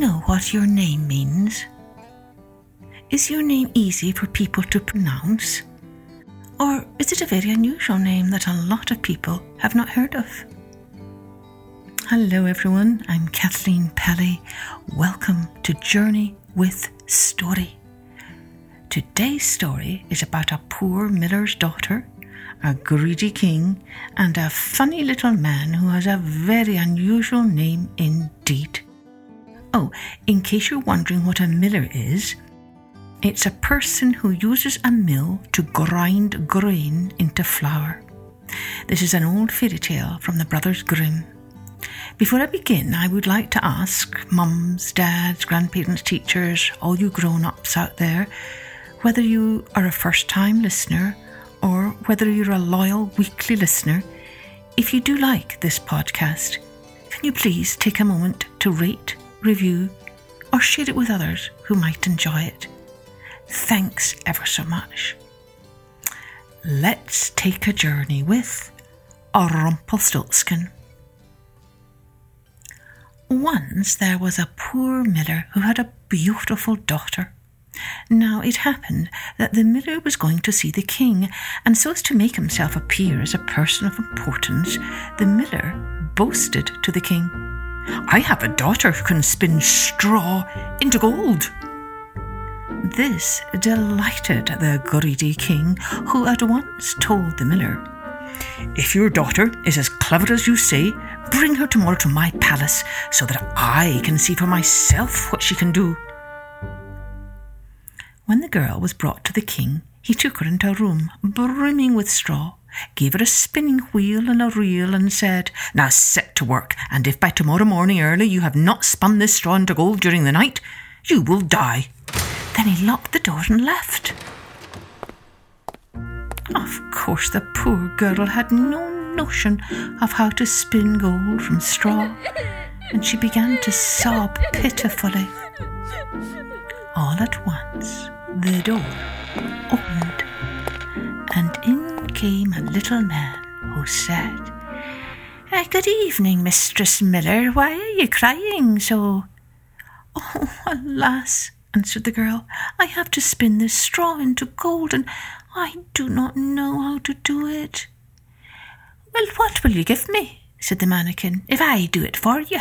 know what your name means? Is your name easy for people to pronounce? Or is it a very unusual name that a lot of people have not heard of? Hello, everyone. I'm Kathleen Pelley. Welcome to Journey with Story. Today's story is about a poor miller's daughter, a greedy king, and a funny little man who has a very unusual name indeed. Oh, in case you're wondering what a miller is, it's a person who uses a mill to grind grain into flour. This is an old fairy tale from the Brothers Grimm. Before I begin, I would like to ask mums, dads, grandparents, teachers, all you grown ups out there, whether you are a first time listener or whether you're a loyal weekly listener, if you do like this podcast, can you please take a moment to rate, review, or share it with others who might enjoy it? Thanks ever so much. Let's take a journey with a Rumpelstiltskin. Once there was a poor miller who had a beautiful daughter. Now it happened that the miller was going to see the king, and so as to make himself appear as a person of importance, the miller boasted to the king, I have a daughter who can spin straw into gold. This delighted the greedy king, who at once told the miller, If your daughter is as clever as you say, bring her tomorrow to my palace so that I can see for myself what she can do. When the girl was brought to the king, he took her into a room brimming with straw, gave her a spinning wheel and a reel, and said, Now set to work, and if by tomorrow morning early you have not spun this straw into gold during the night, you will die. Then he locked the door and left. Of course, the poor girl had no notion of how to spin gold from straw, and she began to sob pitifully. All at once, the door opened, came a little man who said, uh, Good evening, Mistress Miller. Why are you crying so? Oh, alas, answered the girl. I have to spin this straw into gold, and I do not know how to do it. Well, what will you give me? said the mannikin, if I do it for you.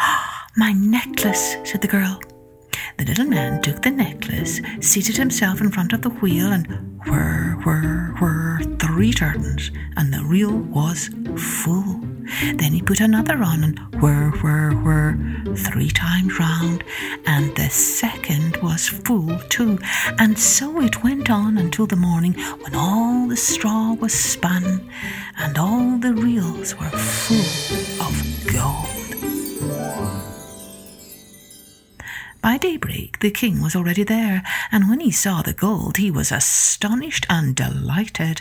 My necklace, said the girl. The little man took the necklace, seated himself in front of the wheel, and whir, whir, turns, and the reel was full. Then he put another on and whir, whir, whir, three times round, and the second was full too. And so it went on until the morning when all the straw was spun and all the reels were full of gold. By daybreak, the king was already there, and when he saw the gold, he was astonished and delighted.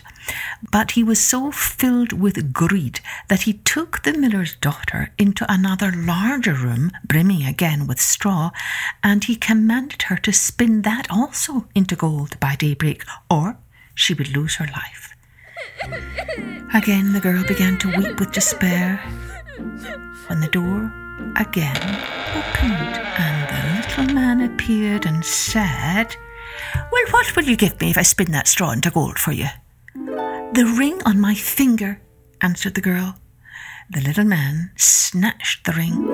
But he was so filled with greed that he took the miller's daughter into another larger room, brimming again with straw, and he commanded her to spin that also into gold by daybreak, or she would lose her life. Again, the girl began to weep with despair when the door again opened and the man appeared and said, Well, what will you give me if I spin that straw into gold for you? The ring on my finger, answered the girl. The little man snatched the ring,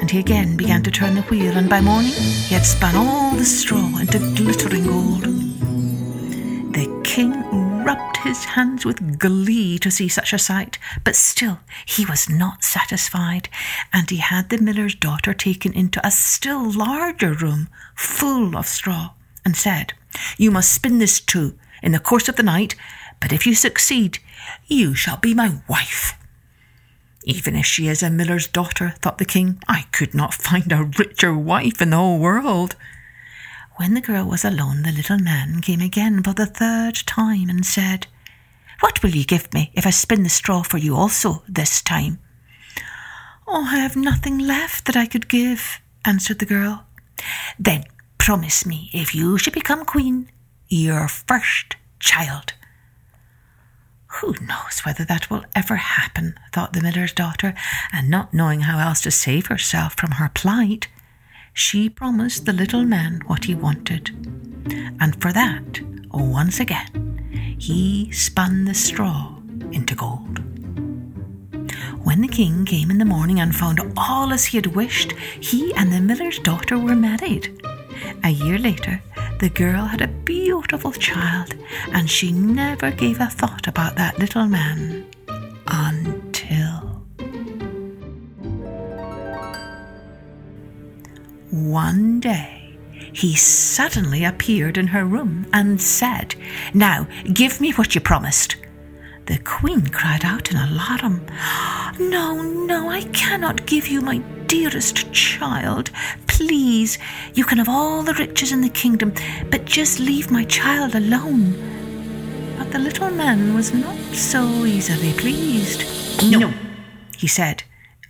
and he again began to turn the wheel, and by morning he had spun all the straw into glittering gold. The king rubbed his hands with glee to see such a sight, but still he was not satisfied, and he had the miller's daughter taken into a still larger room full of straw, and said, You must spin this too in the course of the night, but if you succeed, you shall be my wife. Even if she is a miller's daughter, thought the king, I could not find a richer wife in the whole world. When the girl was alone, the little man came again for the third time and said, What will you give me if I spin the straw for you also this time? Oh, I have nothing left that I could give, answered the girl. Then promise me, if you should become queen, your first child. Who knows whether that will ever happen, thought the miller's daughter, and not knowing how else to save herself from her plight, she promised the little man what he wanted. And for that, once again, he spun the straw into gold. When the king came in the morning and found all as he had wished, he and the miller's daughter were married. A year later, the girl had a beautiful child, and she never gave a thought about that little man One day, he suddenly appeared in her room and said, Now, give me what you promised. The queen cried out in alarm, No, no, I cannot give you my dearest child. Please, you can have all the riches in the kingdom, but just leave my child alone. But the little man was not so easily pleased. No, no he said,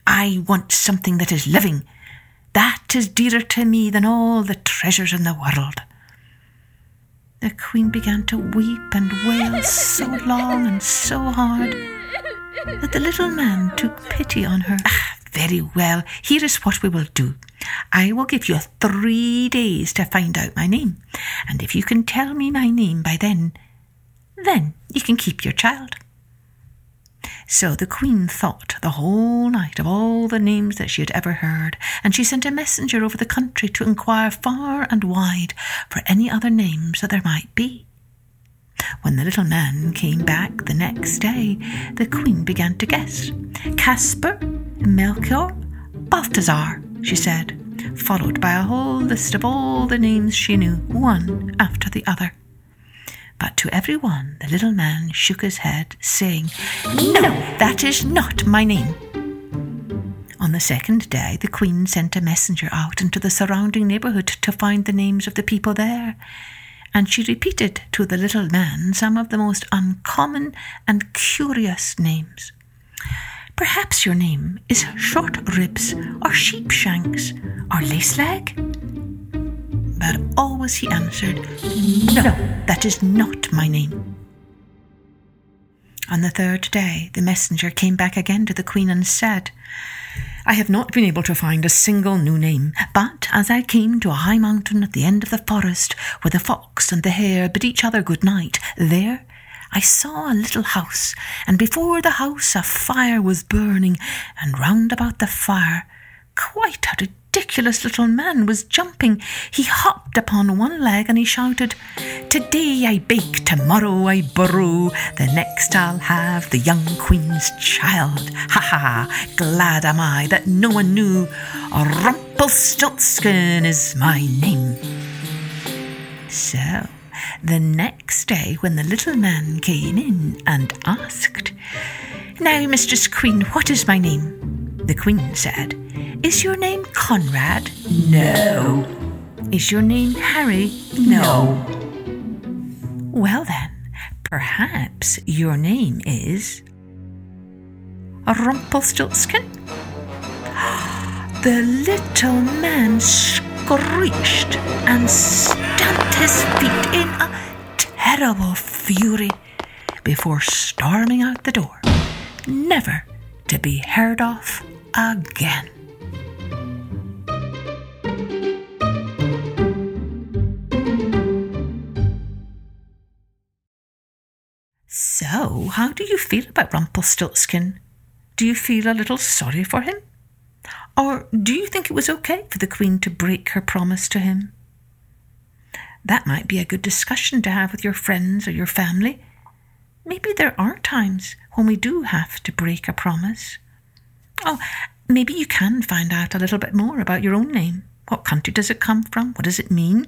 I want something that is living. That is dearer to me than all the treasures in the world. The queen began to weep and wail so long and so hard that the little man took pity on her. Ah, very well, here is what we will do. I will give you three days to find out my name, and if you can tell me my name by then, then you can keep your child. So the queen thought the whole night of all the names that she had ever heard, and she sent a messenger over the country to inquire far and wide for any other names that there might be. When the little man came back the next day, the queen began to guess. Caspar, Melchior, Balthazar, she said, followed by a whole list of all the names she knew, one after the other. But to every one the little man shook his head, saying, No, that is not my name. On the second day, the queen sent a messenger out into the surrounding neighbourhood to find the names of the people there, and she repeated to the little man some of the most uncommon and curious names. Perhaps your name is Short Ribs, or Sheepshanks, or Laceleg? But always he answered, No, that is not my name. On the third day, the messenger came back again to the queen and said, I have not been able to find a single new name, but as I came to a high mountain at the end of the forest where the fox and the hare bid each other good night, there I saw a little house, and before the house a fire was burning, and round about the fire quite a ridiculous little man was jumping. He hopped upon one leg and he shouted, Today I bake, tomorrow I brew, the next I'll have the young queen's child. Ha ha, glad am I that no one knew. Rumpelstiltskin is my name. So, the next day, when the little man came in and asked, Now, Mistress Queen, what is my name? The Queen said, is your name Conrad? No. Is your name Harry? No. Well then, perhaps your name is Rumpelstiltskin? The little man screeched and stamped his feet in a terrible fury before storming out the door, never to be heard of again. So, how do you feel about Rumpelstiltskin? Do you feel a little sorry for him? Or do you think it was okay for the Queen to break her promise to him? That might be a good discussion to have with your friends or your family. Maybe there are times when we do have to break a promise. Oh, maybe you can find out a little bit more about your own name. What country does it come from? What does it mean?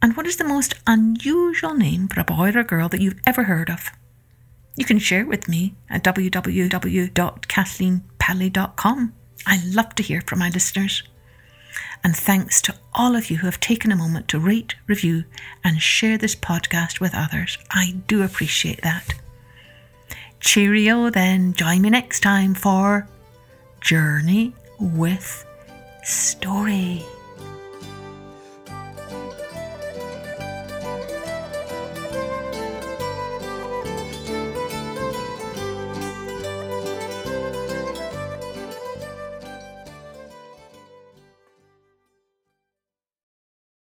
And what is the most unusual name for a boy or girl that you've ever heard of? You can share with me at www.kathleenpelley.com. I love to hear from my listeners. And thanks to all of you who have taken a moment to rate, review, and share this podcast with others. I do appreciate that. Cheerio then. Join me next time for Journey with Story.